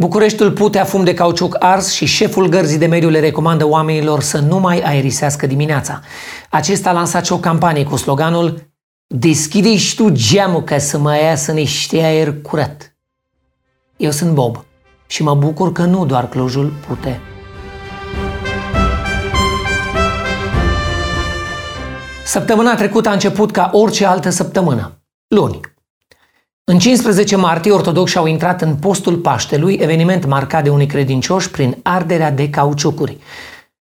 Bucureștiul putea fum de cauciuc ars și șeful gărzii de mediu le recomandă oamenilor să nu mai aerisească dimineața. Acesta a lansat și o campanie cu sloganul Deschide și tu geamul ca să mai iasă niște aer curat. Eu sunt Bob și mă bucur că nu doar Clujul pute. Săptămâna trecută a început ca orice altă săptămână. Luni, în 15 martie, ortodoxi au intrat în postul Paștelui, eveniment marcat de unii credincioși prin arderea de cauciucuri.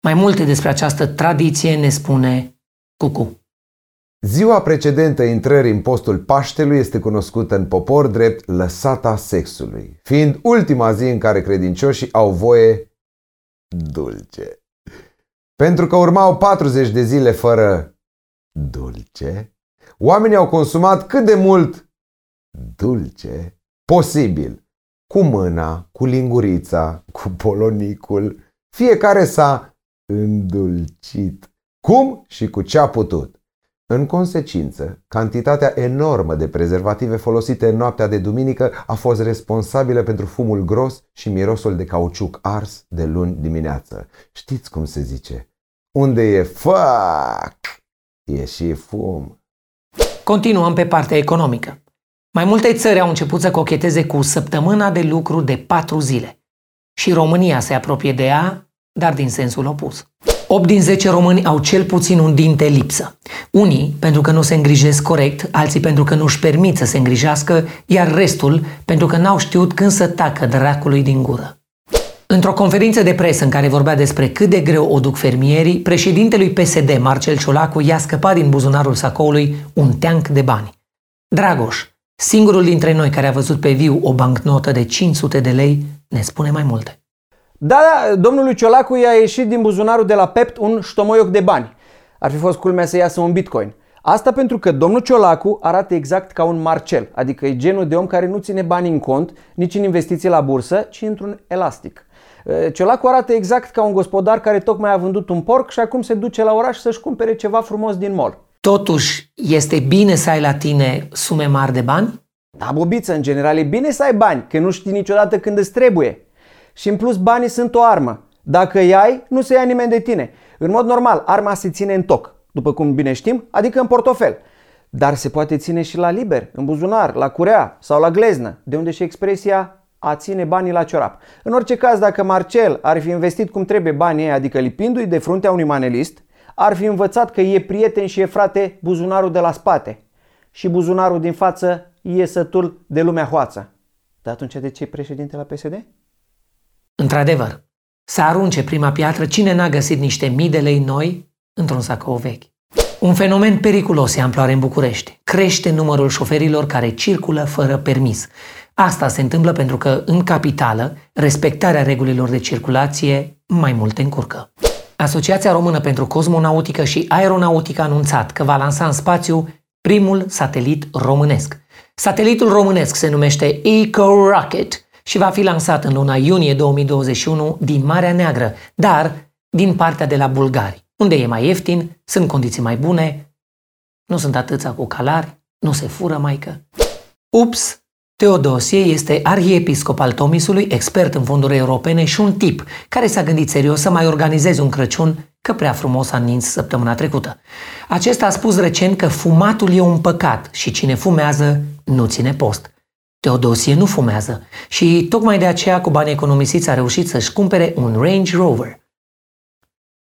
Mai multe despre această tradiție ne spune Cucu. Ziua precedentă intrării în postul Paștelui este cunoscută în popor drept lăsata sexului, fiind ultima zi în care credincioșii au voie dulce. Pentru că urmau 40 de zile fără dulce, oamenii au consumat cât de mult dulce posibil. Cu mâna, cu lingurița, cu polonicul. Fiecare s-a îndulcit. Cum și cu ce a putut. În consecință, cantitatea enormă de prezervative folosite în noaptea de duminică a fost responsabilă pentru fumul gros și mirosul de cauciuc ars de luni dimineață. Știți cum se zice? Unde e fac, e și fum. Continuăm pe partea economică. Mai multe țări au început să cocheteze cu săptămâna de lucru de patru zile. Și România se apropie de ea, dar din sensul opus. 8 din 10 români au cel puțin un dinte lipsă. Unii pentru că nu se îngrijesc corect, alții pentru că nu își permit să se îngrijească, iar restul pentru că n-au știut când să tacă dracului din gură. Într-o conferință de presă în care vorbea despre cât de greu o duc fermierii, președintelui PSD, Marcel Ciolacu, i-a scăpat din buzunarul sacoului un teanc de bani. Dragoș, Singurul dintre noi care a văzut pe viu o bancnotă de 500 de lei ne spune mai multe. Da, da, domnului Ciolacu i-a ieșit din buzunarul de la Pept un ștomoioc de bani. Ar fi fost culmea să iasă un bitcoin. Asta pentru că domnul Ciolacu arată exact ca un Marcel, adică e genul de om care nu ține bani în cont, nici în investiții la bursă, ci într-un elastic. Ciolacu arată exact ca un gospodar care tocmai a vândut un porc și acum se duce la oraș să-și cumpere ceva frumos din mall. Totuși, este bine să ai la tine sume mari de bani? Da, bobiță, în general e bine să ai bani, că nu știi niciodată când îți trebuie. Și în plus banii sunt o armă. Dacă îi ai, nu se ia nimeni de tine. În mod normal, arma se ține în toc, după cum bine știm, adică în portofel. Dar se poate ține și la liber, în buzunar, la curea sau la gleznă, de unde și expresia a ține banii la ciorap. În orice caz, dacă Marcel ar fi investit cum trebuie banii ei, adică lipindu-i de fruntea unui manelist, ar fi învățat că e prieten și e frate buzunarul de la spate și buzunarul din față e sătul de lumea hoață. Dar atunci de ce e președinte la PSD? Într-adevăr, să arunce prima piatră cine n-a găsit niște mii de lei noi într-un sacou vechi. Un fenomen periculos se amploare în București. Crește numărul șoferilor care circulă fără permis. Asta se întâmplă pentru că în capitală respectarea regulilor de circulație mai mult încurcă. Asociația Română pentru Cosmonautică și Aeronautică a anunțat că va lansa în spațiu primul satelit românesc. Satelitul românesc se numește Eco Rocket și va fi lansat în luna iunie 2021 din Marea Neagră, dar din partea de la bulgari, unde e mai ieftin, sunt condiții mai bune, nu sunt atâția cu calari, nu se fură maică. Ups, Teodosie este arhiepiscop al Tomisului, expert în fonduri europene și un tip care s-a gândit serios să mai organizeze un Crăciun că prea frumos a nins săptămâna trecută. Acesta a spus recent că fumatul e un păcat și cine fumează nu ține post. Teodosie nu fumează și tocmai de aceea cu banii economisiți a reușit să-și cumpere un Range Rover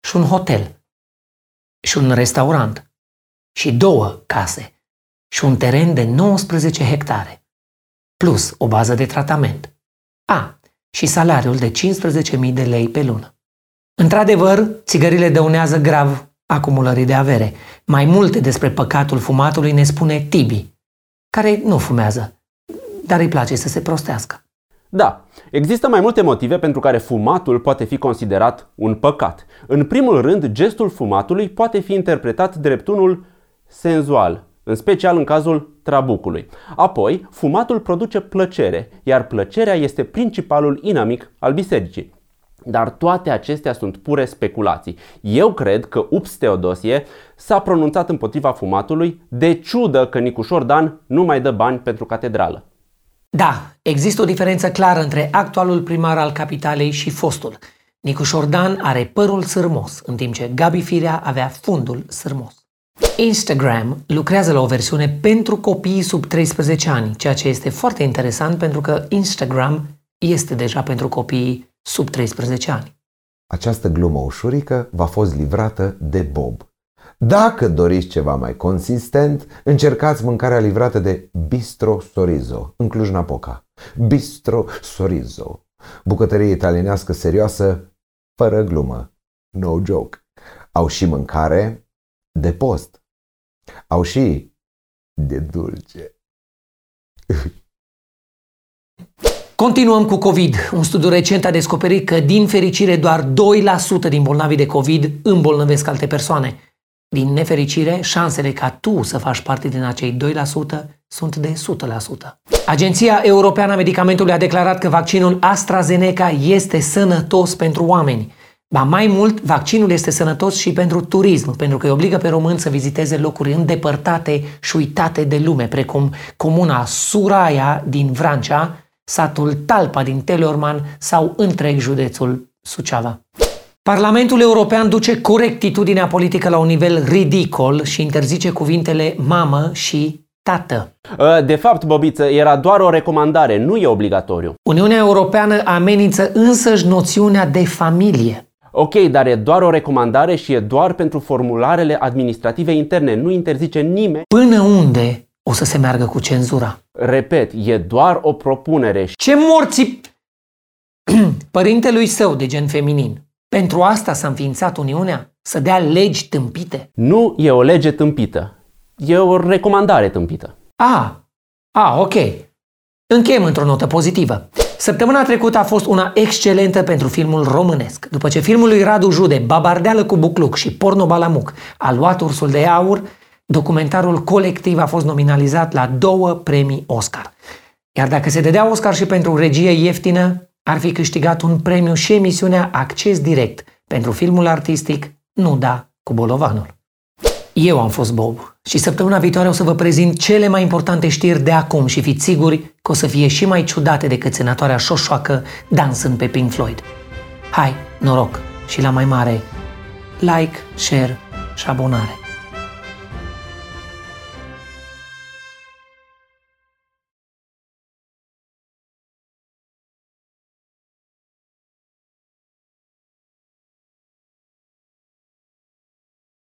și un hotel și un restaurant și două case și un teren de 19 hectare plus o bază de tratament. A. Și salariul de 15.000 de lei pe lună. Într-adevăr, țigările dăunează grav acumulării de avere. Mai multe despre păcatul fumatului ne spune Tibi, care nu fumează, dar îi place să se prostească. Da, există mai multe motive pentru care fumatul poate fi considerat un păcat. În primul rând, gestul fumatului poate fi interpretat drept unul senzual, în special în cazul trabucului. Apoi, fumatul produce plăcere, iar plăcerea este principalul inamic al bisericii. Dar toate acestea sunt pure speculații. Eu cred că Ups Teodosie s-a pronunțat împotriva fumatului de ciudă că Nicușor Dan nu mai dă bani pentru catedrală. Da, există o diferență clară între actualul primar al capitalei și fostul. Nicu Șordan are părul sârmos, în timp ce Gabi Firea avea fundul sârmos. Instagram lucrează la o versiune pentru copiii sub 13 ani, ceea ce este foarte interesant pentru că Instagram este deja pentru copiii sub 13 ani. Această glumă ușurică v-a fost livrată de Bob. Dacă doriți ceva mai consistent, încercați mâncarea livrată de Bistro Sorizo, în Cluj-Napoca. Bistro Sorizo, bucătărie italienească serioasă, fără glumă. No joke. Au și mâncare de post. Au și de dulce. Continuăm cu COVID. Un studiu recent a descoperit că, din fericire, doar 2% din bolnavii de COVID îmbolnăvesc alte persoane. Din nefericire, șansele ca tu să faci parte din acei 2% sunt de 100%. Agenția Europeană a Medicamentului a declarat că vaccinul AstraZeneca este sănătos pentru oameni. Ba mai mult, vaccinul este sănătos și pentru turism, pentru că îi obligă pe români să viziteze locuri îndepărtate și uitate de lume, precum comuna Suraia din Vrancea, satul Talpa din Teleorman sau întreg județul Suceava. Parlamentul European duce corectitudinea politică la un nivel ridicol și interzice cuvintele mamă și tată. Ă, de fapt, Bobiță, era doar o recomandare, nu e obligatoriu. Uniunea Europeană amenință însăși noțiunea de familie. Ok, dar e doar o recomandare și e doar pentru formularele administrative interne, nu interzice nimeni. Până unde o să se meargă cu cenzura? Repet, e doar o propunere. Ce morții... Părintelui său de gen feminin. Pentru asta s-a înființat Uniunea? Să dea legi tâmpite? Nu e o lege tâmpită. E o recomandare tâmpită. A, a, ok. Încheiem într-o notă pozitivă. Săptămâna trecută a fost una excelentă pentru filmul românesc. După ce filmul lui Radu Jude, Babardeală cu bucluc și Porno Balamuc a luat ursul de aur, documentarul colectiv a fost nominalizat la două premii Oscar. Iar dacă se dădea Oscar și pentru regie ieftină, ar fi câștigat un premiu și emisiunea Acces Direct pentru filmul artistic Nu da cu bolovanul. Eu am fost Bob și săptămâna viitoare o să vă prezint cele mai importante știri de acum și fiți siguri că o să fie și mai ciudate decât senatoarea șoșoacă dansând pe Pink Floyd. Hai, noroc și la mai mare, like, share și abonare.